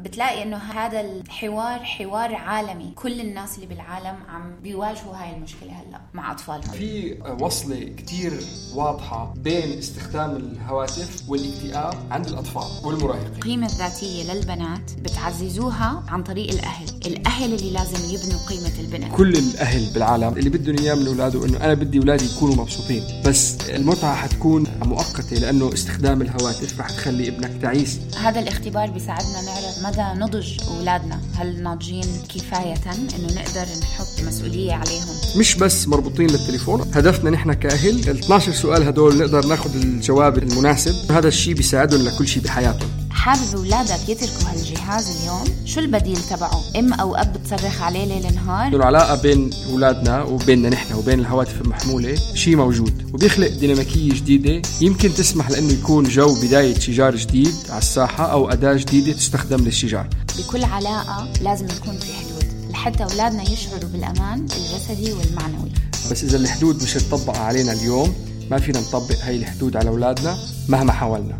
بتلاقي إنه هذا الحوار حوار عالمي. كل الناس اللي بالعالم عم بيواجهوا هاي المشكلة هلأ مع أطفالهم. في وصلة كتير واضحة بين استخدام الهواتف والاكتئاب عند الأطفال والمراهقين. القيمة الذاتية للبنات بتعززوها عن طريق الأهل. الأهل اللي لازم يبنوا قيمة البنت كل الأهل بالعالم اللي بدهم إياه من أولاده إنه أنا بدي أولادي يكونوا مبسوطين. بس المتعة حتكون مؤقتة لأنه استخدام الهواتف رح تخلي ابنك تعيس. هذا الاختبار بيساعدنا نعرف مدى نضج أولادنا؟ هل ناضجين كفاية إنه نقدر نحط مسؤولية عليهم؟ مش بس مربوطين للتليفون هدفنا نحن كأهل ال 12 سؤال هدول نقدر ناخذ الجواب المناسب. هذا الشيء بيساعدهم لكل شيء بحياتهم. حابب أولادك يتركوا هالجهاز اليوم؟ شو البديل تبعه؟ أم أو أب بتصرخ عليه ليل نهار؟ العلاقه بين أولادنا وبيننا نحن وبين الهواتف المحمولة شيء موجود وبيخلق ديناميكية جديدة يمكن تسمح لأنه يكون جو بداية شجار جديد على الساحة أو أداة جديدة تستخدم للشجار. بكل علاقة لازم يكون في حدود لحتى أولادنا يشعروا بالأمان الجسدي والمعنوي. بس إذا الحدود مش تطبق علينا اليوم ما فينا نطبق هاي الحدود على أولادنا مهما حاولنا.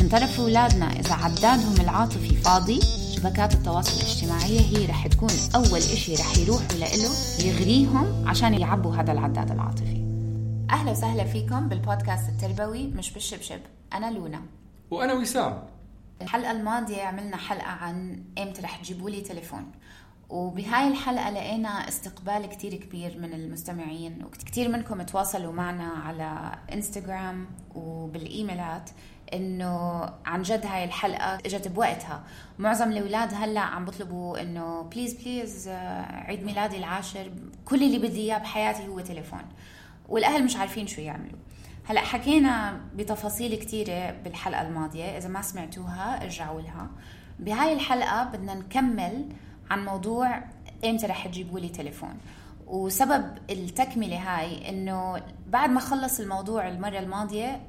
من طرف أولادنا. إذا عدادهم العاطفي فاضي شبكات التواصل الاجتماعية هي رح تكون أول إشي رح يروحوا لإله يغريهم عشان يعبوا هذا العداد العاطفي. أهلا وسهلا فيكم بالبودكاست التربوي مش بالشبشب. أنا لونا. وأنا وسام. الحلقة الماضية عملنا حلقة عن إمتى رح تجيبوا لي تليفون. وبهاي الحلقة لقينا استقبال كتير كبير من المستمعين وكتير منكم تواصلوا معنا على إنستغرام وبالإيميلات. إنه عن جد هاي الحلقة إجت بوقتها. معظم الأولاد هلأ عم بيطلبوا إنه please please عيد ميلادي العاشر كل اللي بدي إياه بحياتي هو تليفون. والأهل مش عارفين شو يعملوا. هلأ حكينا بتفاصيل كتيرة بالحلقة الماضية. إذا ما سمعتوها ارجعوا لها. بهاي الحلقة بدنا نكمل عن موضوع إمتى رح تجيبوا لي تليفون. وسبب التكملة هاي إنه بعد ما خلص الموضوع المرة الماضية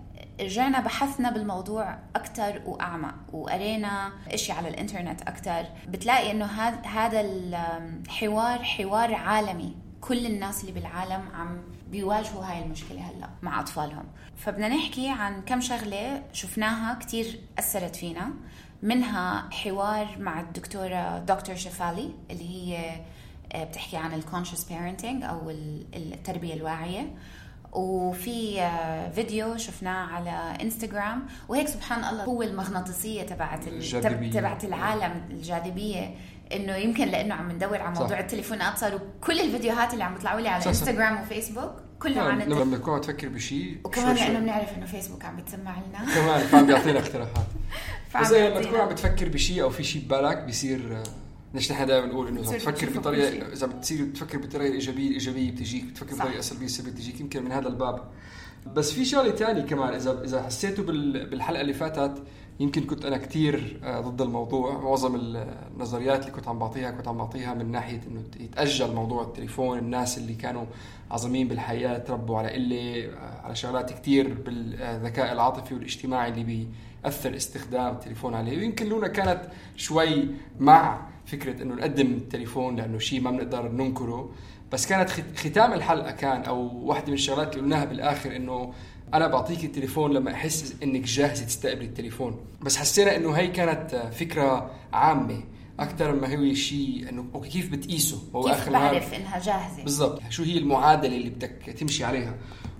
رجعنا بحثنا بالموضوع أكتر وأعمق وقرينا إشي على الإنترنت أكتر. بتلاقي إنه هذا الحوار حوار عالمي. كل الناس اللي بالعالم عم بيواجهوا هاي المشكلة هلأ مع أطفالهم. فبدنا نحكي عن كم شغلة شفناها كتير أثرت فينا. منها حوار مع الدكتورة دكتور شيفالي اللي هي آه، بتحكي عن ال conscious parenting أو ال- التربية الواعية. وفي آه، فيديو شفناه على إنستغرام وهيك سبحان الله هو المغناطيسية تبعت. تبعت العالم الجاذبية إنه يمكن لأنه عم ندور على صح. موضوع التليفونات صاروا كل الفيديوهات اللي عم بيطلعوا لي على. إنستغرام وفيسبوك كلها عن لما التليفون بتكون تفكر بشيء وكمان. لأنه بنعرف إنه فيسبوك عم بتسمع لنا كمان فعم بيعطينا اقتراحات فعم بس لما بيعطينا. تكون عم بتفكر بشيء أو في شيء ببالك بيصير آه، ليش نحن دائما نقول إنه إذا بتفكر بطريقه. إذا بتصير تفكر بطريقة ايجابيه الايجابيه بتجيك بتفكر. بطريقة سلبية السلبيه بتجيك يمكن من هذا الباب بس في شغلة تانية كمان اذا إذا بال- بالحلقة اللي فاتت يمكن كنت أنا كتير آه، ضد الموضوع معظم النظريات اللي كنت عم بعطيها كنت عم بعطيها من ناحية إنه يتأجل موضوع التليفون الناس اللي كانوا عظيمين بالحياة تربوا على قلة آه، على شغلات كتير بالذكاء العاطفي والاجتماعي اللي بيأثر استخدام التليفون عليه ويمكن لونا كانت شوي مع فكرة إنه نقدم التليفون لأنه شيء ما بنقدر ننكره. بس كانت خت- ختام الحلقة كان أو واحدة من الشغلات اللي قلناها بالآخر إنه أنا بعطيك التليفون لما أحس إنك جاهزة تستقبلي التليفون. بس حسينا إنه هي كانت فكرة عامة أكثر ما هو شيء إنه أوكي كيف بتقيسه؟ هو كيف النهار- بعرف إنها جاهزة؟ بالضبط. شو هي المعادلة اللي بدك تمشي عليها؟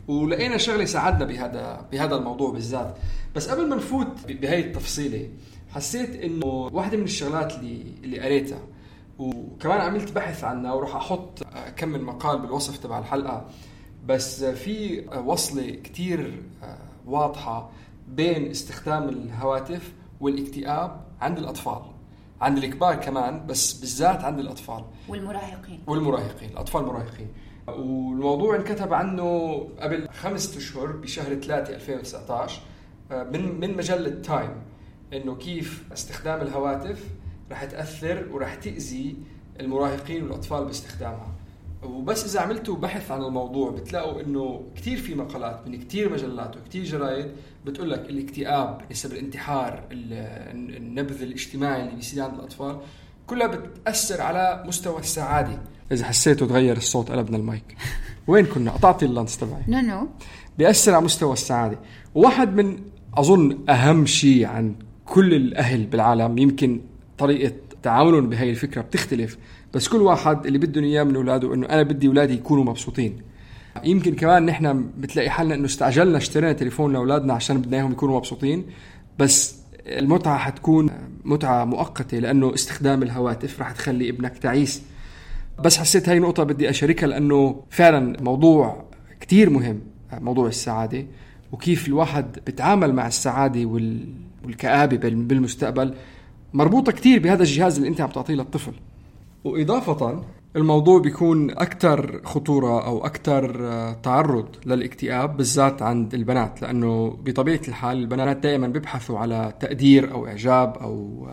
ولقينا شغلة ساعدنا بهذا بهذا الموضوع بالذات. بس قبل ما نفوت بهي التفصيلة حسيت إنه واحدة من الشغلات اللي اللي قريتها وكمان عملت بحث عنها وراح أحط كم من مقال بالوصف تبع الحلقة بس في وصلة كتير واضحة بين استخدام الهواتف والاكتئاب عند الأطفال عند الكبار كمان بس بالذات عند الأطفال. والمراهقين. والمراهقين الأطفال المراهقين والموضوع انكتب عنه قبل خمسة أشهر بشهر 3 2019 من من مجلة تايم إنه كيف استخدام الهواتف رح تأثر ورح تأذي المراهقين والأطفال باستخدامها. وبس إذا عملتوا بحث عن الموضوع بتلاقوا إنه كثير في مقالات من كثير مجلات وكثير جرايد بتقول لك الاكتئاب نسب الانتحار النبذ الاجتماعي اللي بيصير عند الأطفال كلها بتأثر على مستوى السعادة. إذا حسيتوا تغير الصوت قلبنا المايك. وين كنا؟ قطعتي ال lens تبعي. no no. بيأثر على مستوى السعادة. وواحد من أظن أهم شيء عن كل الأهل بالعالم يمكن طريقة تعاملهم بهي الفكرة بتختلف بس كل واحد اللي بدهم إياه من أولاده إنه أنا بدي أولادي يكونوا مبسوطين. يمكن كمان نحن بتلاقي حالنا إنه استعجلنا اشترينا تليفون لاولادنا عشان بدنا إياهم يكونوا مبسوطين بس المتعة حتكون متعة مؤقتة لأنه استخدام الهواتف رح تخلي ابنك تعيس. بس حسيت هاي نقطة بدي أشاركها لأنه فعلا موضوع كتير مهم موضوع السعادة. وكيف الواحد بتعامل مع السعادة والكآبة بالمستقبل. مربوطة كتير بهذا الجهاز اللي أنت عم تعطيه للطفل. وإضافة الموضوع بيكون أكثر خطورة أو أكثر تعرض للاكتئاب بالذات عند البنات لأنه بطبيعة الحال البنات دائما بيبحثوا على تقدير أو إعجاب أو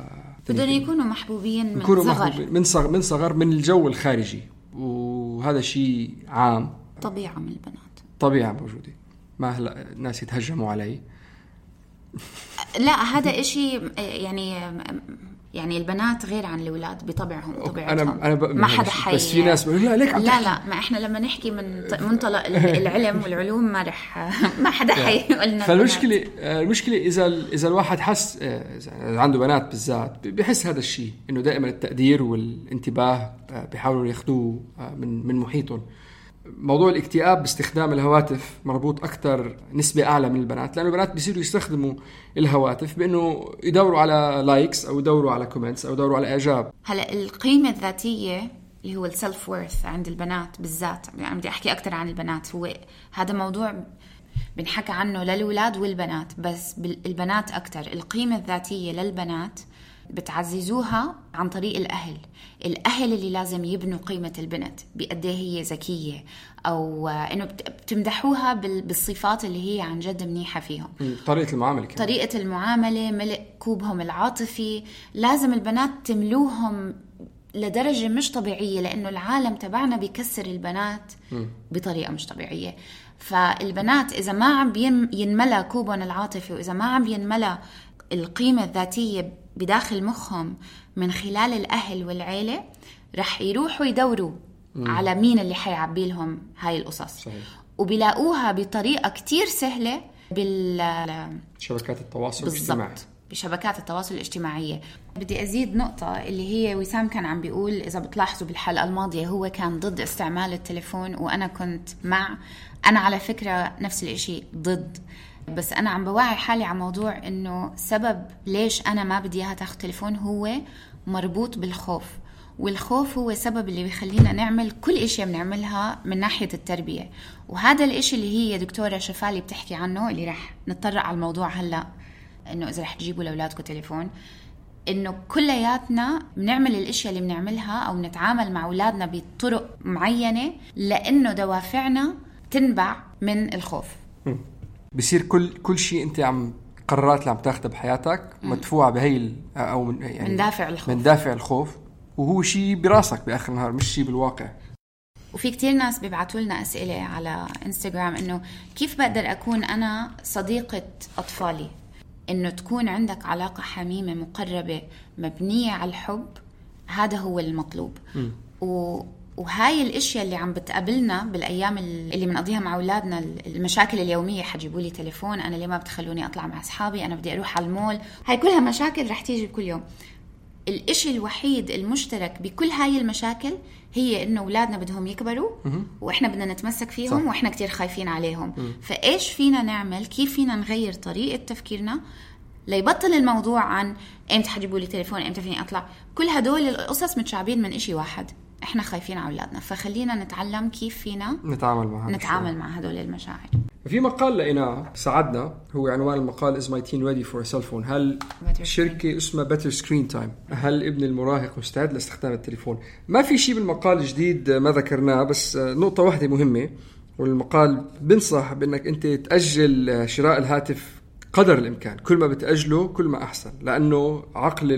بدهم يكونوا محبوبين من يكونوا صغر. محبوبين من صغر من صغر من الجو الخارجي. وهذا شيء عام. طبيعة من البنات. طبيعة موجودة. ما هلا الناس يتهجموا علي. لا هذا إشي يعني يعني البنات غير عن الأولاد بطبعهم طبيعتهم أنا أنا ما حدا حي بس في ناس بيقولوا لا ليك عم لا لا ما إحنا لما نحكي من منطلق العلم والعلوم ما رح ما حدا حيقول لنا فالمشكلة المشكلة إذا إذا الواحد حس إذا عنده بنات بالذات بحس هذا الشيء إنه دائما التقدير والانتباه بيحاولوا ياخذوه من من محيطهم. موضوع الاكتئاب باستخدام الهواتف مربوط أكثر نسبة أعلى من البنات لأنه البنات بيصيروا يستخدموا الهواتف بأنه يدوروا على likes أو يدوروا على comments أو يدوروا على إعجاب. هلا القيمة الذاتية اللي هو ال self worth عند البنات بالذات يعني بدي أحكي أكثر عن البنات هو هذا موضوع بنحكى عنه للولاد والبنات بس البنات أكثر القيمة الذاتية للبنات بتعززوها عن طريق الأهل. الأهل اللي لازم يبنوا قيمة البنت بقد هي ذكية أو إنه بتمدحوها بالصفات اللي هي عن جد منيحة فيهم. طريقة المعاملة كمان. طريقة المعاملة ملء كوبهم العاطفي. لازم البنات تملوهم لدرجة مش طبيعية لأنه العالم تبعنا بيكسر البنات بطريقة مش طبيعية. فالبنات إذا ما عم ينملى كوبهم العاطفي وإذا ما عم ينملى القيمة الذاتية بداخل مخهم من خلال الأهل والعيلة رح يروحوا يدوروا مم. على مين اللي حيعبي لهم هاي القصص. صحيح. وبيلاقوها بطريقة كتير سهلة بال شبكات التواصل الاجتماعي. بشبكات التواصل الاجتماعية. بدي أزيد نقطة اللي هي وسام كان عم بيقول إذا بتلاحظوا بالحلقة الماضية هو كان ضد استعمال التليفون وأنا كنت مع. أنا على فكرة نفس الإشي ضد. بس أنا عم بوعي حالي على موضوع إنه سبب ليش أنا ما بدي إياها تاخذ تليفون هو مربوط بالخوف. والخوف هو السبب اللي بيخلينا نعمل كل إشي بنعملها من ناحية التربية. وهذا الإشي اللي هي دكتورة شفالي بتحكي عنه اللي رح نتطرق على الموضوع هلأ إنه إذا رح تجيبوا لأولادكم تليفون إنه كلياتنا بنعمل الأشياء اللي بنعملها أو بنتعامل مع أولادنا بطرق معينة لأنه دوافعنا تنبع من الخوف. بصير كل كل شيء أنت عم قرارات اللي عم تاخذها بحياتك مدفوعه بهي أو من يعني من دافع الخوف. من دافع الخوف. وهو شيء براسك بآخر النهار مش شيء بالواقع. وفي كتير ناس بيبعتوا لنا أسئلة على إنستغرام إنه كيف بقدر أكون أنا صديقة أطفالي؟ إنه تكون عندك علاقة حميمة مقربة مبنية على الحب هذا هو المطلوب. م. و وهاي الإشياء اللي عم بتقابلنا بالأيام اللي بنقضيها مع أولادنا المشاكل اليومية. حجيبوا لي تليفون أنا ليه ما بتخلوني أطلع مع أصحابي أنا بدي أروح على المول. هاي كلها مشاكل رح تيجي كل يوم. الإشي الوحيد المشترك بكل هاي المشاكل هي إنه أولادنا بدهم يكبروا وإحنا بدنا نتمسك فيهم صح. وإحنا كتير خايفين عليهم. فإيش فينا نعمل؟ كيف فينا نغير طريقة تفكيرنا ليبطل الموضوع عن إمتى حتجيبوا لي تليفون إمتى فيني أطلع؟ كل هدول القصص متشعبين من إشي واحد. إحنا خايفين على أولادنا فخلينا نتعلم كيف فينا نتعامل مع نتعامل مع هدول المشاعر. في مقال لقيناه ساعدنا هو عنوان المقال is my teen ready for cell phone من شركة اسمها Better Screen Time هل ابن المراهق مستعد لاستخدام التليفون؟ ما في شيء بالمقال جديد ما ذكرناه بس نقطة واحدة مهمة والمقال بنصح بأنك أنت تأجل شراء الهاتف قدر الإمكان كل ما بتأجله كل ما أحسن لأنه عقل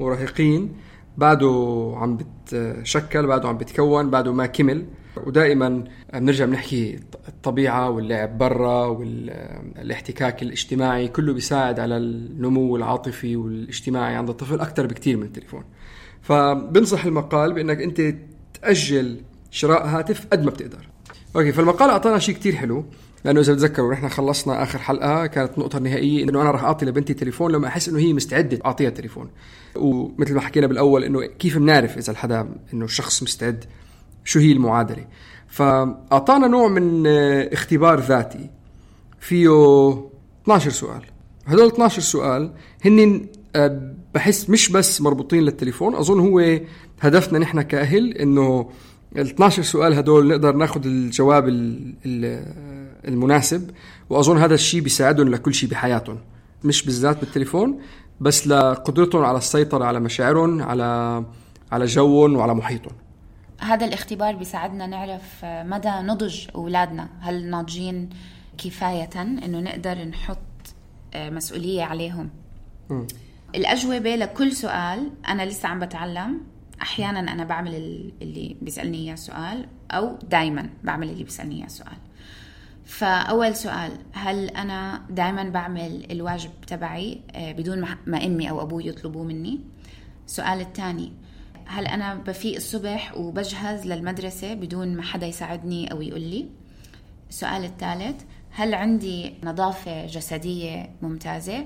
المراهقين بعده عم بتشكل بعده عم بتكون بعده ما كمل. ودائما بنرجع بنحكي الطبيعة واللعب برا والاحتكاك الاجتماعي كله بيساعد على النمو العاطفي والاجتماعي عند الطفل أكثر بكثير من التليفون. فبنصح المقال بإنك أنت تأجل شراء هاتف قد ما بتقدر. أوكي فالمقال أعطانا شيء كتير حلو. لأنه إذا بتذكروا نحن خلصنا آخر حلقة كانت النقطه النهائيه إنه أنا راح أعطي لبنتي تليفون لما أحس إنه هي مستعدة أعطيها تليفون ومثل ما حكينا بالأول إنه كيف بنعرف إذا الحدا إنه الشخص مستعد؟ شو هي المعادلة؟ فأعطانا نوع من اختبار ذاتي. فيه 12 سؤال. هدول 12 سؤال هن آه، بحس مش بس مربوطين للتليفون. أظن هو هدفنا نحن كأهل إنه ال 12 سؤال هدول نقدر ناخذ الجواب ال- ال- المناسب وأظن هذا الشيء بيساعدهم لكل شيء بحياتهم. مش بالذات بالتليفون بس لقدرتهم على السيطرة على مشاعرهم على على جوهم وعلى محيطهم. هذا الاختبار بيساعدنا نعرف مدى نضج أولادنا. هل ناضجين كفاية إنه نقدر نحط مسؤولية عليهم؟ الأجوبة لكل سؤال أنا لسه عم بتعلم. أحيانا أنا بعمل ال- اللي بيسألني إياه سؤال أو دائما بعمل اللي بيسألني إياه سؤال. فأول سؤال هل أنا دائما بعمل الواجب تبعي آه، بدون ما- ما امي أو أبوي يطلبوه مني؟ السؤال الثاني هل أنا بفيق الصبح وبجهز للمدرسة بدون ما حدا يساعدني أو يقول لي؟ السؤال الثالث هل عندي نظافة جسدية ممتازة؟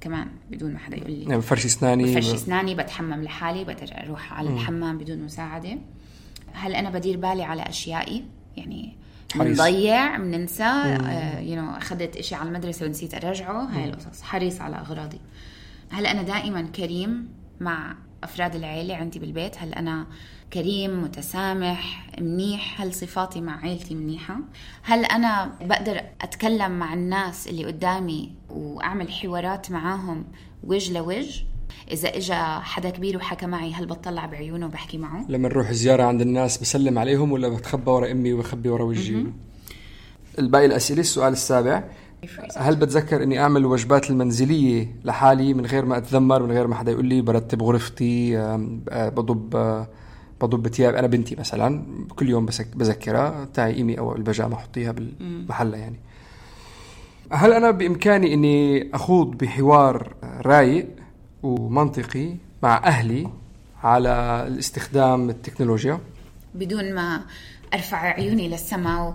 كمان بدون ما حدا يقول لي. يعني فرش اسناني بفرش اسناني بتحمم لحالي بقدر أروح على الحمام بدون مساعدة. هل أنا بدير بالي على أشيائي؟ يعني. بنضيع بننسى you know أخذت إشي على المدرسة ونسيت ارجعه هاي القصص. حريص على أغراضي. هل أنا دائما كريم مع أفراد العيلة عندي بالبيت. هل أنا كريم متسامح منيح. هل صفاتي مع عيلتي منيحة؟ هل أنا بقدر أتكلم مع الناس اللي قدامي وأعمل حوارات معاهم وجه لوجه؟ إذا اجى حدا كبير وحكى معي هل بطلع بعيونه وبحكي معه؟ لما نروح زيارة عند الناس بسلم عليهم ولا بتخبى ورا أمي وبخبي ورا وجهي؟ الباقي الأسئلة السؤال السابع. هل بتذكر إني أعمل الوجبات المنزلية لحالي من غير ما أتذمر من غير ما حدا يقول لي برتب غرفتي آه، بضب آه، بضب ثياب؟ أنا بنتي مثلا كل يوم بذكرها تعي ايمي أو البيجامه حطيها بالمحله يعني. هل أنا بإمكاني إني أخوض بحوار رايق؟ ومنطقي مع أهلي على الاستخدام التكنولوجيا. بدون ما أرفع عيوني للسماء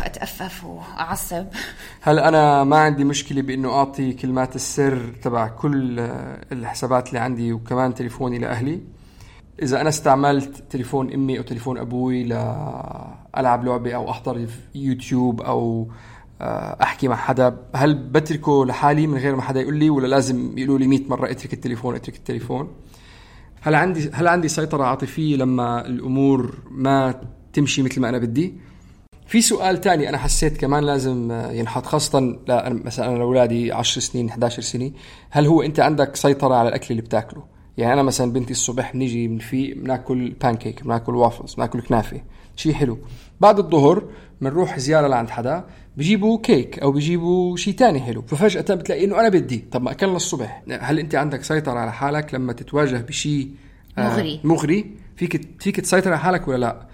واتأفف وأعصب. هل أنا ما عندي مشكلة بإنه أعطي كلمات السر تبع كل آه، الحسابات اللي عندي وكمان تليفوني لأهلي. إذا أنا استعملت تليفون أمي أو تليفون أبوي لالعب لعبة أو أحضر يوتيوب أو أحكي مع حدا. هل بتركه لحالي من غير ما حدا يقول لي ولا لازم يقولوا لي 100 مرة اترك التليفون اترك التليفون؟ هل عندي هل عندي سيطرة عاطفية لما الأمور ما تمشي مثل ما أنا بدي؟ في سؤال تاني أنا حسيت كمان لازم آه، ينحط خاصة لا مثلا أنا لأولادي 10 سنين 11 سنة. هل هو أنت عندك سيطرة على الأكل اللي بتاكله؟ يعني أنا مثلا بنتي الصبح بنيجي بنفيق بناكل بانكيك بناكل وافلز بناكل كنافة. شيء حلو. بعد الظهر بنروح زيارة لعند حدا. بجيبوا كيك أو بجيبوا شيء تاني حلو. ففجأة بتلاقي إنه أنا بدي. طب ما أكلنا الصبح. هل أنت عندك سيطرة على حالك لما تتواجه بشيء آه، مغري. مغري؟ فيك فيك تسيطر على حالك ولا لا؟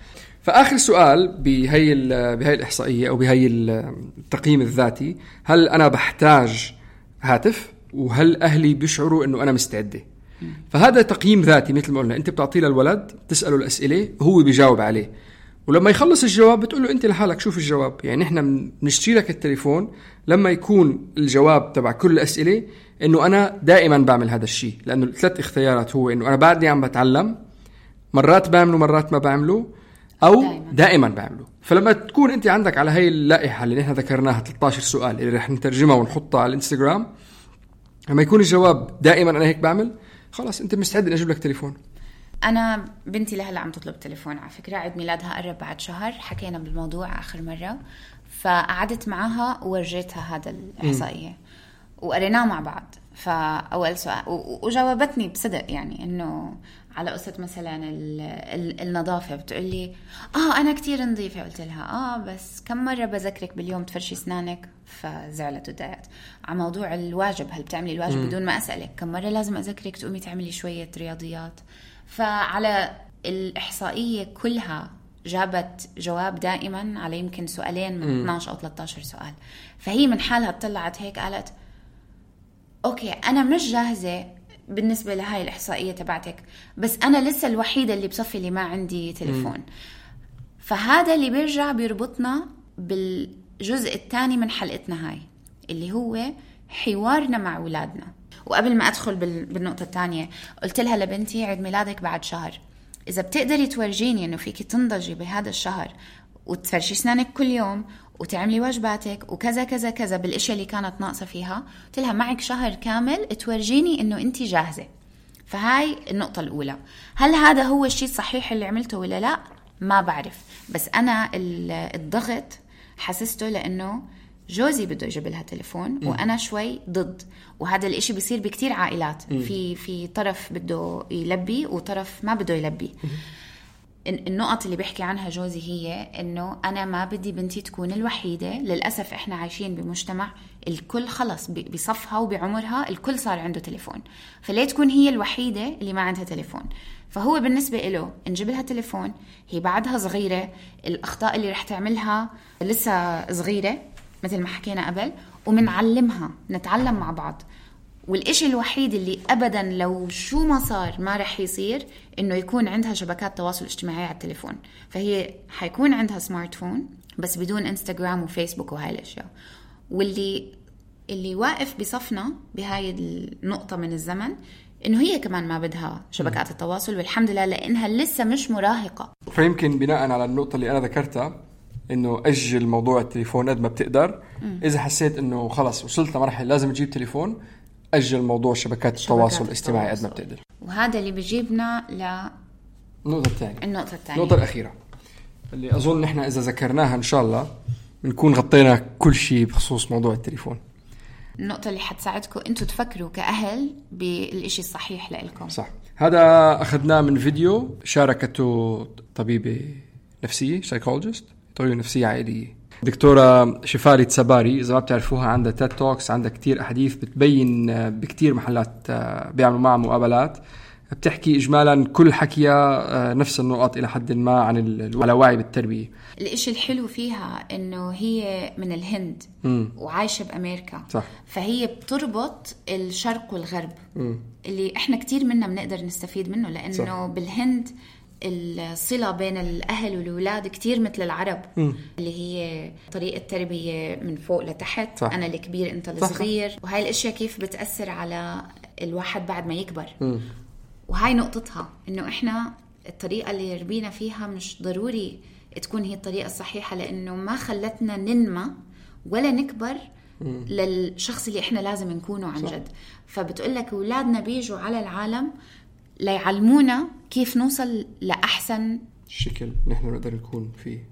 فآخر سؤال بهي بهي الإحصائية أو بهي ال- التقييم الذاتي هل أنا بحتاج هاتف؟ وهل أهلي بيشعروا إنه أنا مستعدة؟ فهذا تقييم ذاتي مثل ما قلنا. أنت بتعطيه للولد تسأله الأسئلة هو بيجاوب عليه. ولما يخلص الجواب بتقول له أنت لحالك شوف الجواب. يعني إحنا بنشتري لك التليفون لما يكون الجواب تبع كل الأسئلة إنه أنا دائما بعمل هذا الشيء لأنه الثلاث اختيارات هو إنه أنا بعدني عم بتعلم مرات بعمله مرات ما بعمله أو دائماً. دائما, دائما بعمله. فلما تكون أنت عندك على هي اللائحة اللي نحن ذكرناها 13 سؤال اللي رح نترجمها ونحطها على الإنستغرام لما يكون الجواب دائما أنا هيك بعمل خلاص أنت مستعد إني أجيب لك تليفون. أنا بنتي لهلا عم تطلب تليفون على فكرة عيد ميلادها قرب بعد شهر حكينا بالموضوع آخر مرة فقعدت معها وورجيتها هذا الإحصائية وقريناه مع بعض. فأول سؤال وجاوبتني بصدق يعني إنه على قصة مثلا ال ال النظافة بتقول لي آه أنا كتير نظيفة. قلت لها آه بس كم مرة بذكرك باليوم تفرشي أسنانك؟ فزعلت وتضايقت على موضوع الواجب هل بتعملي الواجب م. بدون ما أسألك؟ كم مرة لازم أذكرك تقومي تعملي شوية رياضيات؟ فعلى الإحصائية كلها جابت جواب دائما على يمكن سؤالين من 12 أو 13 سؤال. فهي من حالها طلعت هيك قالت أوكي أنا مش جاهزة بالنسبة لهاي الإحصائية تبعتك بس أنا لسه الوحيدة اللي بصفي اللي ما عندي تليفون. فهذا اللي بيرجع بيربطنا بالجزء الثاني من حلقتنا هاي اللي هو حوارنا مع أولادنا. وقبل ما أدخل بالنقطة الثانية قلت لها لبنتي عيد ميلادك بعد شهر. إذا بتقدري تورجيني إنه فيكي تنضجي بهذا الشهر وتفرشي أسنانك كل يوم وتعملي واجباتك وكذا كذا كذا بالأشياء اللي كانت ناقصة فيها قلت لها معك شهر كامل تورجيني إنه أنت جاهزة. فهاي النقطة الأولى. هل هذا هو الشيء الصحيح اللي عملته ولا لا؟ ما بعرف. بس أنا الضغط حسسته لأنه جوزي بده يجيب لها تليفون م. وأنا شوي ضد. وهذا الإشي بيصير بكتير عائلات. م. في في طرف بده يلبي وطرف ما بده يلبي. م. النقط اللي بيحكي عنها جوزي هي إنه أنا ما بدي بنتي تكون الوحيدة. للأسف إحنا عايشين بمجتمع الكل خلص بصفها وبعمرها الكل صار عنده تليفون. فليه تكون هي الوحيدة اللي ما عندها تليفون؟ فهو بالنسبة له نجيب لها تليفون. هي بعدها صغيرة. الأخطاء اللي رح تعملها لسه صغيرة. مثل ما حكينا قبل ومنعلمها نتعلم مع بعض. والإشي الوحيد اللي أبدا لو شو ما صار ما رح يصير إنه يكون عندها شبكات تواصل اجتماعي على التليفون. فهي حيكون عندها سمارت فون بس بدون انستغرام وفيسبوك وهاي الأشياء. واللي اللي واقف بصفنا بهاي النقطة من الزمن إنه هي كمان ما بدها شبكات التواصل والحمد لله لإنها لسه مش مراهقة. فيمكن بناء على النقطة اللي أنا ذكرتها إنه أجل موضوع التليفون قد ما بتقدر. مم. إذا حسيت إنه خلص وصلت لمرحلة لازم تجيب تليفون أجل موضوع شبكات التواصل الاجتماعي قد ما بتقدر. وهذا اللي بيجيبنا ل النقطة الثانية. النقطة الثانية. النقطة الأخيرة. اللي أظن نحن إذا ذكرناها إن شاء الله بنكون غطينا كل شيء بخصوص موضوع التليفون. النقطة اللي حتساعدكم أنتم تفكروا كأهل بالإشي الصحيح لإلكم. صح. هذا أخذناه من فيديو شاركته طبيبة نفسية psychologist طبيبة نفسية عائلية دكتورة شيفالي تسباري إذا ما بتعرفوها عندها TED Talks عندها كتير أحاديث بتبين بكتير محلات آه، بيعملوا معها مقابلات بتحكي اجمالا كل حكيها آه، نفس النقط إلى حد ما عن على وعي بالتربية الإشي الحلو فيها إنه هي من الهند م. وعايشة بأمريكا صح. فهي بتربط الشرق والغرب م. اللي إحنا كتير منا بنقدر نستفيد منه لأنه صح. بالهند الصلة بين الأهل والولاد كتير مثل العرب م. اللي هي طريقة تربيه من فوق لتحت صح. أنا الكبير أنت الصغير صح. وهاي الأشياء كيف بتأثر على الواحد بعد ما يكبر م. وهاي نقطتها إنه إحنا الطريقة اللي ربينا فيها مش ضروري تكون هي الطريقة الصحيحة لأنه ما خلتنا ننمى ولا نكبر للشخص اللي إحنا لازم نكونه عن صح. جد فبتقول لك أولادنا بيجوا على العالم ليعلمونا كيف نوصل لأحسن. شكل نحن نقدر نكون فيه.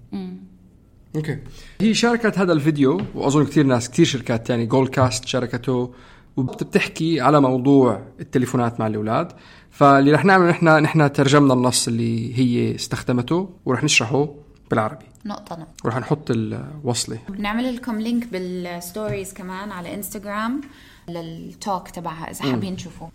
okay. هي شاركت هذا الفيديو وأظن كثير ناس كثير شركات تاني Goalcast شاركته وبتحكي على موضوع التليفونات مع الأولاد. فاللي رح نعمله نحن نحن ترجمنا النص اللي هي استخدمته ورح نشرحه بالعربي. نقطة نقطة. ورح نحط الوصلة. بنعمل لكم link بال stories كمان على انستغرام لل talk تبعها إذا حابين تشوفوه.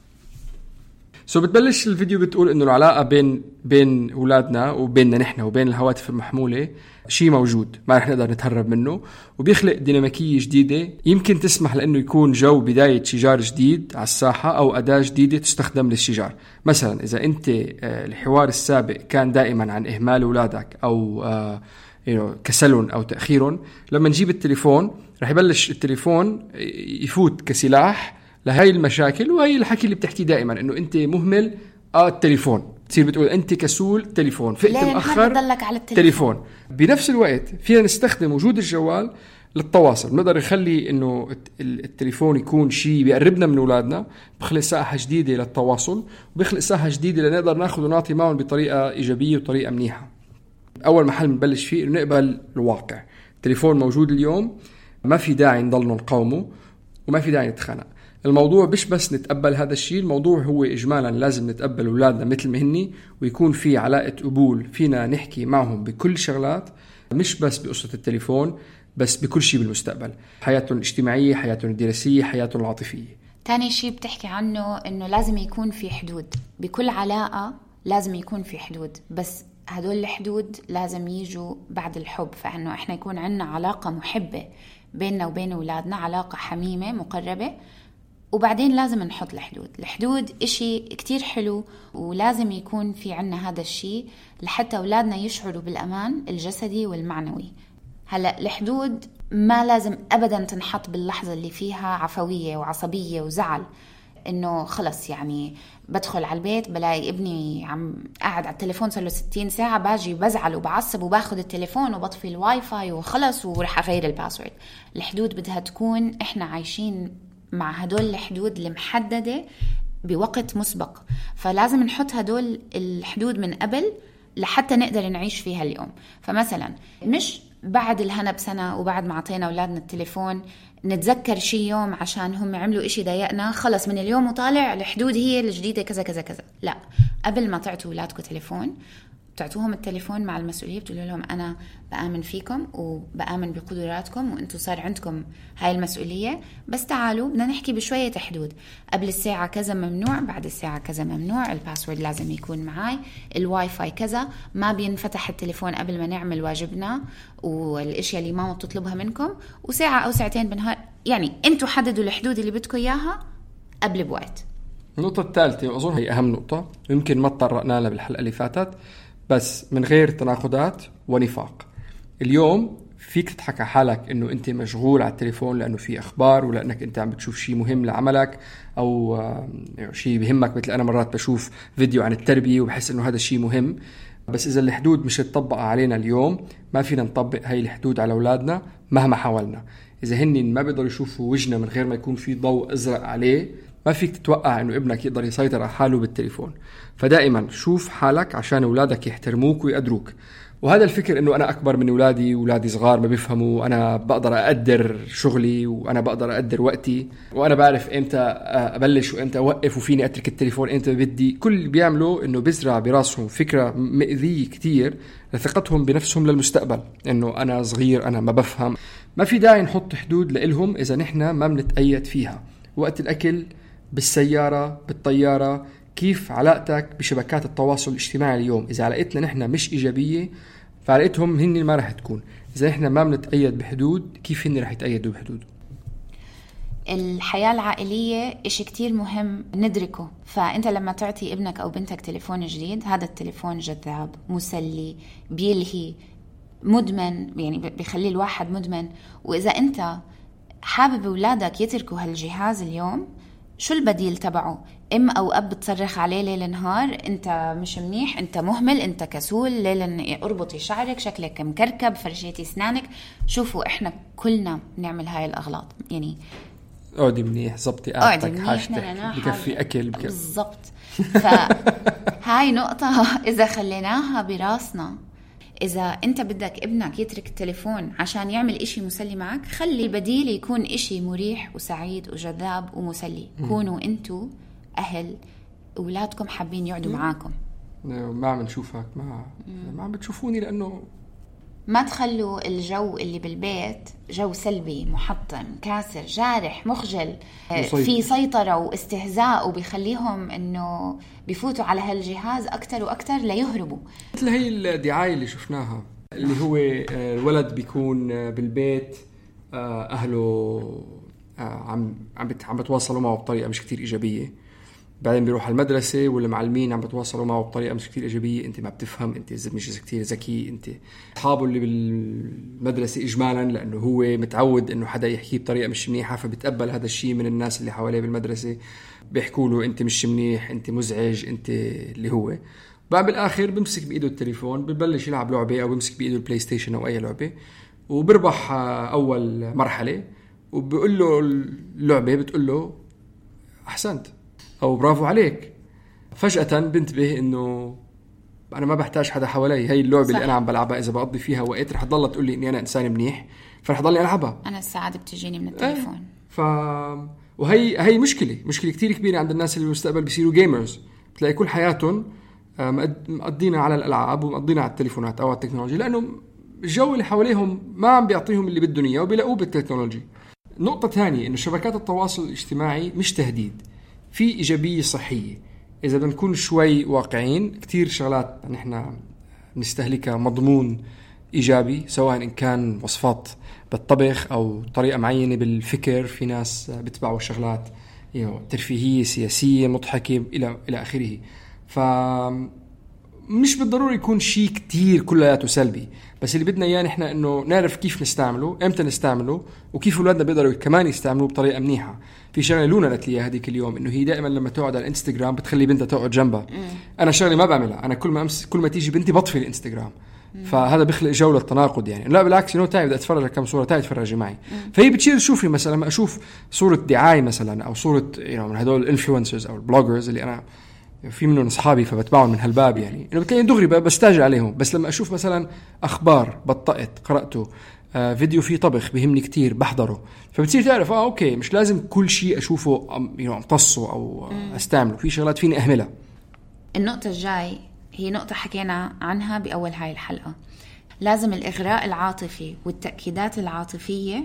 so بتبلش الفيديو بتقول إنه العلاقة بين بين أولادنا وبيننا نحن وبين الهواتف المحمولة شيء موجود ما رح نقدر نتهرب منه. وبيخلق ديناميكية جديدة يمكن تسمح لإنه يكون جو بداية شجار جديد على الساحة أو أداة جديدة تستخدم للشجار. مثلا إذا أنت آه، الحوار السابق كان دائما عن إهمال أولادك أو آه، كسلهم أو تأخيرهم لما نجيب التليفون رح يبلش التليفون يفوت كسلاح لهي المشاكل وهي الحكي اللي بتحكيه دائما إنه أنت مهمل آه التليفون. تصير بتقول أنت كسول تليفون. فقت مأخر على التليفون. تليفون. بنفس الوقت فينا نستخدم وجود الجوال للتواصل. بنقدر نخلي إنه التليفون يكون شيء بيقربنا من أولادنا بخلق ساحة جديدة للتواصل وبيخلق ساحة جديدة لنقدر ناخذ ونعطي معهم بطريقة إيجابية وطريقة منيحة. أول محل بنبلش فيه إنه نقبل الواقع. التليفون موجود اليوم ما في داعي نضل نقاومه وما في داعي نتخانق. الموضوع مش بس نتقبل هذا الشيء الموضوع هو إجمالا لازم نتقبل أولادنا مثل ما هني ويكون في علاقة قبول فينا نحكي معهم بكل شغلات مش بس بقصة التليفون بس بكل شيء بالمستقبل. حياتهم الاجتماعية حياتهم الدراسية حياتهم العاطفية. تاني شيء بتحكي عنه إنه لازم يكون في حدود. بكل علاقة لازم يكون في حدود بس هدول الحدود لازم يجوا بعد الحب. فإنه إحنا يكون عندنا علاقة محبة بيننا وبين أولادنا علاقة حميمة مقربة. وبعدين لازم نحط الحدود. الحدود إشي كتير حلو ولازم يكون في عنا هذا الشيء لحتى أولادنا يشعروا بالأمان الجسدي والمعنوي. هلا الحدود ما لازم ابدا تنحط باللحظة اللي فيها عفوية وعصبية وزعل. إنه خلص يعني بدخل على البيت بلاقي ابني عم قاعد على التليفون صار له 60 ساعة باجي بزعل وبعصب وباخذ التليفون وبطفي الواي فاي وخلص وراح أغير ال password. الحدود بدها تكون إحنا عايشين مع هدول الحدود المحددة بوقت مسبق. فلازم نحط هدول الحدود من قبل لحتى نقدر نعيش فيها اليوم. فمثلا مش بعد الهنا بسنة وبعد ما أعطينا أولادنا التليفون نتذكر شي يوم عشان هم عملوا إشي ضايقنا خلص من اليوم وطالع الحدود هي الجديدة كذا كذا كذا. لا قبل ما تعطوا أولادكم تليفون بتعطوهم التليفون مع المسؤولية بتقولوا لهم أنا بآمن فيكم وبآمن بقدراتكم وأنتم صار عندكم هاي المسؤولية بس تعالوا بدنا نحكي بشوية حدود. قبل الساعة كذا ممنوع بعد الساعة كذا ممنوع الباسورد لازم يكون معي الواي فاي كذا ما بينفتح التليفون قبل ما نعمل واجبنا والأشياء اللي ماما بتطلبها منكم وساعة أو ساعتين بالنهار يعني أنتم حددوا الحدود اللي بدكم إياها قبل بوقت. النقطة الثالثة وأظن هي أهم نقطة يمكن ما تطرقنا لها بالحلقة اللي فاتت. بس من غير تناقضات ونفاق. اليوم فيك تضحك على حالك إنه أنت مشغول على التليفون لأنه في أخبار ولانك أنت عم بتشوف شيء مهم لعملك أو شيء بهمك مثل أنا مرات بشوف فيديو عن التربية وبحس إنه هذا الشيء مهم. بس إذا الحدود مش تطبق علينا اليوم ما فينا نطبق هاي الحدود على أولادنا مهما حاولنا. إذا هن ما بيقدروا يشوفوا وجهنا من غير ما يكون في ضوء أزرق عليه ما فيك تتوقع إنه ابنك يقدر يسيطر على حاله بالتليفون. فدائما شوف حالك عشان أولادك يحترموك ويقدروك. وهذا الفكر إنه أنا أكبر من أولادي أولادي صغار ما بيفهموا. أنا بقدر أقدر شغلي وأنا بقدر أقدر وقتي. وأنا بعرف إمتى أبلش وإمتى أوقف وفيني أترك التليفون إمتى بدي. كل اللي بيعملوا إنه بيزرع براسهم فكرة مأذية كثير لثقتهم بنفسهم للمستقبل. إنه أنا صغير أنا ما بفهم. ما في داعي نحط حدود لإلهم إذا نحن ما بنتأيد فيها. وقت الأكل بالسيارة بالطيارة كيف علاقتك بشبكات التواصل الاجتماعي اليوم؟ إذا علاقتنا نحن مش إيجابية فعلاقتهم هن ما رح تكون. إذا نحن ما بنتأيد بحدود كيف هن رح يتأيدوا بحدود؟ الحياة العائلية إشي كتير مهم ندركه. فأنت لما تعطي ابنك أو بنتك تليفون جديد هذا التليفون جذاب مسلي بيلهي مدمن يعني بيخلي الواحد مدمن. وإذا أنت حابب أولادك يتركوا هالجهاز اليوم شو البديل تبعه؟ إم أو أب بتصرخ عليه ليل نهار أنت مش منيح أنت مهمل أنت كسول ليل أربطي شعرك شكلك مكركب فرشيتي أسنانك. شوفوا إحنا كلنا بنعمل هاي الأغلاط. يعني اقعدي منيح زبطي قعدتك حاجتك بكفي أكل بكفي. بالضبط. فهاي نقطة إذا خليناها براسنا. إذا أنت بدك ابنك يترك التليفون عشان يعمل إشي مسلي معك خلي البديل يكون إشي مريح وسعيد وجذاب ومسلي. م. كونوا أنتوا أهل أولادكم حابين يقعدوا معاكم. ما عم نشوفك ما ما عم بتشوفوني لأنه ما تخلوا الجو اللي بالبيت جو سلبي محطم كاسر جارح مخجل مصيب. في سيطرة واستهزاء وبيخليهم إنه بفوتوا على هالجهاز أكثر وأكثر ليهربوا مثل هي الدعاية اللي شفناها اللي هو آه، الولد بيكون آه، بالبيت آه، أهله عم عم عم بتواصلوا معه بطريقة مش كتير إيجابية بعدين بيروح على المدرسة والمعلمين عم بتواصلوا معه بطريقة مش كثير إيجابية أنت ما بتفهم أنت مش كثير ذكي أنت أصحابه اللي بالمدرسة إجمالا لأنه هو متعود إنه حدا يحكيه بطريقة مش منيحة فبتقبل هذا الشيء من الناس اللي حواليه بالمدرسة. بيحكوا له أنت مش منيح أنت مزعج أنت اللي هو. بعد بالآخر بمسك بإيده التليفون ببلش يلعب لعبة أو بمسك بإيده البلاي ستيشن أو أي لعبة وبربح أول مرحلة وبقول له اللعبة بتقول له أحسنت. أو برافو عليك. فجأة بنتبه إنه أنا ما بحتاج حدا حوالي. هي اللعبة صح. اللي أنا عم بلعبها إذا بقضي فيها وقت رح تضلها تقول لي إني أنا إنسان منيح فرح ضلني ألعبها. أنا السعادة بتجيني من التليفون. إيه. ف وهي هي مشكلة مشكلة كثير كبيرة عند الناس اللي بالمستقبل بيصيروا جيمرز بتلاقي كل حياتهم آه، مقضينا على الألعاب ومقضينا على التليفونات أو على التكنولوجيا لأنه الجو اللي حواليهم ما عم بيعطيهم اللي بدهم اياه وبيلاقوه بالتكنولوجي نقطة ثانية إنه شبكات التواصل الاجتماعي مش تهديد. في إيجابية صحية. إذا بدنا نكون شوي واقعيين كثير شغلات نحن بنستهلكها مضمون إيجابي سواء إن كان وصفات بالطبخ أو طريقة معينة بالفكر. في ناس بتبعوا شغلات ترفيهية سياسية مضحكة إلى إلى آخره. ف مش بالضروري يكون شيء كتير كلياته سلبي بس اللي بدنا إياه نحن إنه نعرف كيف نستعمله إمتى نستعمله وكيف أولادنا بيقدروا كمان يستعملوه بطريقة منيحة. في شغلة لونا قالت لي هذيك اليوم إنه هي دائما لما تقعد على الإنستغرام بتخلي بنتها تقعد جنبها. أنا شغلة ما بعملها أنا كل ما أمس كل ما تيجي بنتي بطفي الإنستغرام. فهذا بيخلق جو للتناقض يعني. لا بالعكس انه تعي بدي أتفرج كم صورة تعي تفرجي معي. فهي بتصير تشوفي مثلا لما أشوف صورة دعايه مثلا أو صورة يعني من هدول ال influencers أو ال bloggers اللي أنا في منهم أصحابي فبتبعهم من هالباب يعني. إنه بتلاقيني دغري بستاجر عليهم. بس لما أشوف مثلا أخبار بطأت قرأته آه فيديو فيه طبخ بهمني كتير بحضره فبتصير تعرف آه okay مش لازم كل شيء أشوفه أمتصه أو أستعمله. في شغلات فيني أهملها. النقطة الجاي هي نقطة حكينا عنها بأول هاي الحلقة. لازم الإغراء العاطفي والتأكيدات العاطفية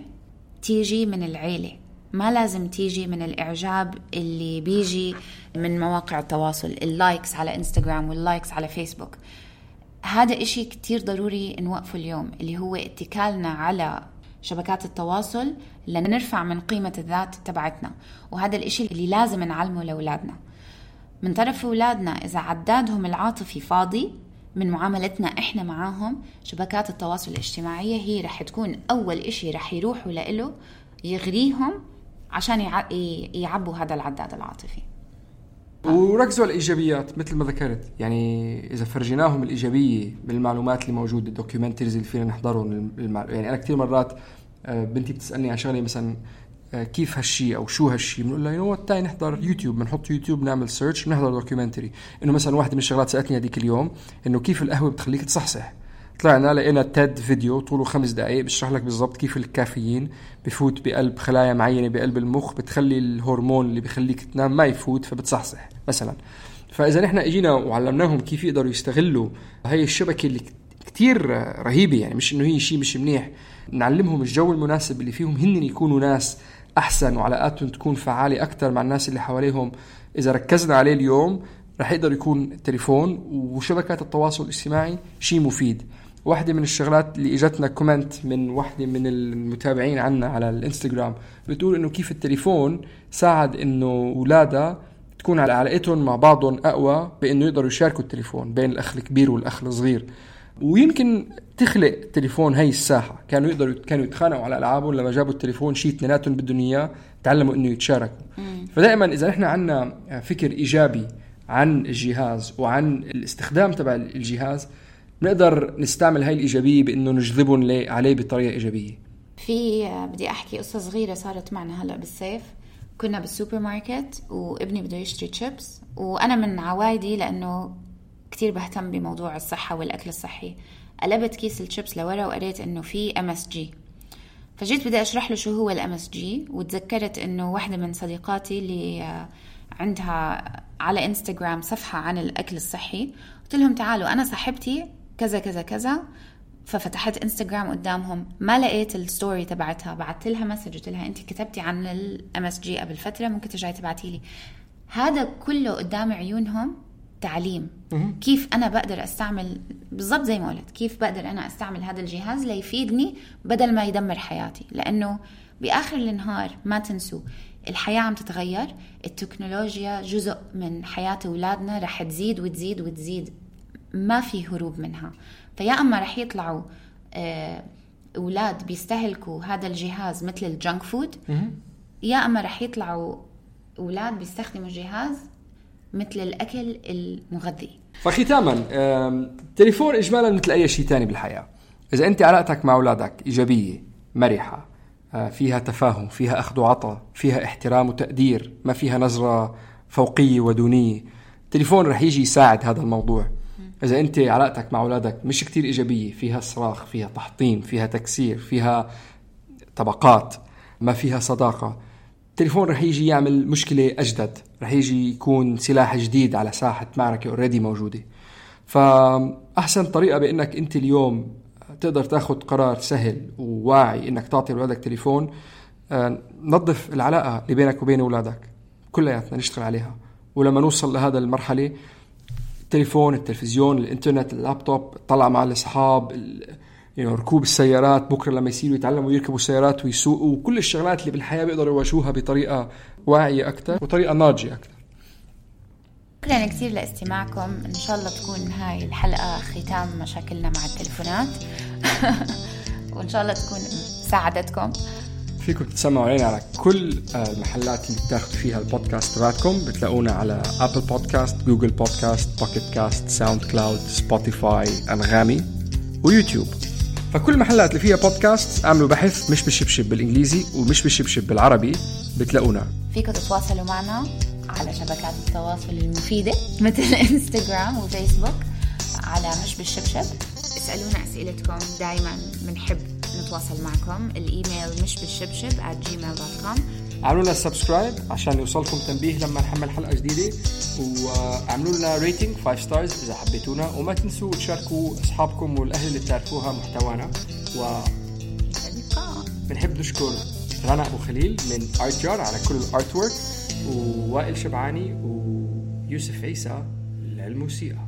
تيجي من العيلة. ما لازم تيجي من الإعجاب اللي بيجي من مواقع التواصل ال likes على إنستغرام وال likes على فيسبوك هذا إشي كتير ضروري نوقفه اليوم اللي هو اتكالنا على شبكات التواصل لنرفع من قيمة الذات تبعتنا. وهذا الإشي اللي لازم نعلمه لأولادنا. من طرف أولادنا إذا عدادهم العاطفي فاضي من معاملتنا إحنا معاهم شبكات التواصل الاجتماعية هي رح تكون أول إشي رح يروحوا لإله يغريهم عشان يعبوا هذا العداد العاطفي. وركزوا على الإيجابيات مثل ما ذكرت. يعني إذا فرجيناهم الإيجابية بالمعلومات اللي موجوده ال documentaries اللي فينا نحضرهم يعني أنا كثير مرات آه، بنتي بتسألني عن شغلة مثلا آه، كيف هالشيء أو شو هالشيء بنقول لها يو تعي نحضر يوتيوب بنحط يوتيوب نعمل search بنحضر documentary إنه مثلا واحدة من الشغلات سألتني هذيك اليوم إنه كيف القهوة بتخليك تصحصح؟ طلعنا لقينا تيد فيديو طوله خمس دقائق بيشرح لك بالضبط كيف الكافيين بفوت بقلب خلايا معينة بقلب المخ بتخلي الهرمون اللي بخليك تنام ما يفوت فبتصحصح مثلا. فإذا نحن إجينا وعلمناهم كيف يقدروا يستغلوا هاي الشبكة اللي كتير رهيبة يعني مش إنه هي شيء مش منيح. نعلمهم الجو المناسب اللي فيهم هن يكونوا ناس أحسن وعلاقاتهم تكون فعالة أكثر مع الناس اللي حواليهم. إذا ركزنا عليه اليوم رح يقدر يكون التليفون وشبكات التواصل الاجتماعي شيء مفيد. واحدة من الشغلات اللي إجتنا كومنت من واحدة من المتابعين عنا على الإنستغرام. بتقول إنه كيف التليفون ساعد إنه اولادها تكون على علاقتهم مع بعضهم أقوى بإنه يقدروا يشاركوا التليفون بين الأخ الكبير والأخ الصغير. ويمكن تخلق تليفون هي الساحة. كانوا يقدروا كانوا يتخانقوا على العابهم لما جابوا التليفون شيء اثنيناتهم بدهم اياه تعلموا إنه يتشاركوا. فدائما إذا نحن عندنا فكر إيجابي عن الجهاز وعن الاستخدام تبع الجهاز نقدر نستعمل هاي الإيجابية بأنه نجذبهم عليه بطريقة إيجابية. في بدي أحكي قصة صغيرة صارت معنا هلأ بالصيف. كنا بالسوبر ماركت وابني بده يشتري تشيبس وأنا من عوايدي لأنه كتير بهتم بموضوع الصحة والأكل الصحي. قلبت كيس الشيبس لورا وقريت إنه في MSG فجيت بدي أشرح له شو هو ال MSG وتذكرت إنه واحدة من صديقاتي اللي عندها على انستغرام صفحة عن الأكل الصحي. قلت لهم تعالوا أنا صاحبتي كذا كذا كذا. ففتحت انستغرام قدامهم ما لقيت ال story تبعتها. بعثت لها message قلت لها انت كتبتي عن ال MSG قبل فترة ممكن ترجعي تبعتي لي. هذا كله قدام عيونهم تعليم. كيف أنا بقدر أستعمل بالضبط زي ما قلت كيف بقدر أنا أستعمل هذا الجهاز ليفيدني بدل ما يدمر حياتي. لأنه بآخر النهار ما تنسوا الحياة عم تتغير التكنولوجيا جزء من حياة أولادنا رح تزيد وتزيد وتزيد. ما في هروب منها. فيا أما رح يطلعوا آه، أولاد بيستهلكوا هذا الجهاز مثل الجنك فود يا أما رح يطلعوا أولاد بيستخدموا الجهاز مثل الأكل المغذي. فختاما التليفون اجمالا مثل أي شيء ثاني بالحياة. إذا أنت علاقتك مع أولادك إيجابية مرحة آه، فيها تفاهم فيها أخذ وعطاء فيها احترام وتقدير ما فيها نظرة فوقية ودونية التليفون رح يجي يساعد هذا الموضوع. إذا أنت علاقتك مع أولادك مش كتير إيجابية فيها صراخ فيها تحطيم فيها تكسير فيها طبقات ما فيها صداقة. التليفون رح يجي يعمل مشكلة أجدد رح يجي يكون سلاح جديد على ساحة معركة already موجودة. فأحسن طريقة بإنك أنت اليوم تقدر تاخذ قرار سهل وواعي إنك تعطي اولادك تليفون آه، نظف العلاقة اللي بينك وبين أولادك كلياتنا نشتغل عليها. ولما نوصل لهذا المرحلة التليفون التلفزيون الإنترنت اللابتوب طلع مع الأصحاب يعني ركوب السيارات بكرة لما يصيروا يتعلموا يركبوا السيارات ويسوقوا وكل الشغلات اللي بالحياة بيقدروا يواجهوها بطريقة واعية أكثر وطريقة ناضجة أكثر شكرا كثير لاستماعكم. إن شاء الله تكون هاي الحلقة ختام مشاكلنا مع التليفونات. وإن شاء الله تكون ساعدتكم. فيكم تسمعوا علينا على كل آه، المحلات اللي بتاخذوا فيها البودكاست تبعكم بتلاقونا على ابل بودكاست جوجل بودكاست بوكيت كاست ساوند كلاود سبوتيفاي أنغامي ويوتيوب فكل المحلات اللي فيها بودكاست أعملوا بحث مش بالشبشب بالإنجليزي ومش بالشبشب بالعربي بتلاقونا. فيكم تتواصلوا معنا على شبكات التواصل المفيدة مثل انستغرام وفيسبوك على مش بالشبشب. اسألونا أسئلتكم دائما بنحب نتواصل معكم. الإيميل مش بالشبشب at gmail.com اعملوا لنا subscribe عشان يوصلكم تنبيه لما نحمل حلقة جديدة. واعملوا لنا rating 5 stars إذا حبيتونا. وما تنسوا تشاركوا أصحابكم والأهل اللي بتعرفوها محتوانا. و بنحب نشكر رنا أبو خليل من ارت جار على كل الارت وورك ووائل شبعاني ويوسف عيسى للموسيقى.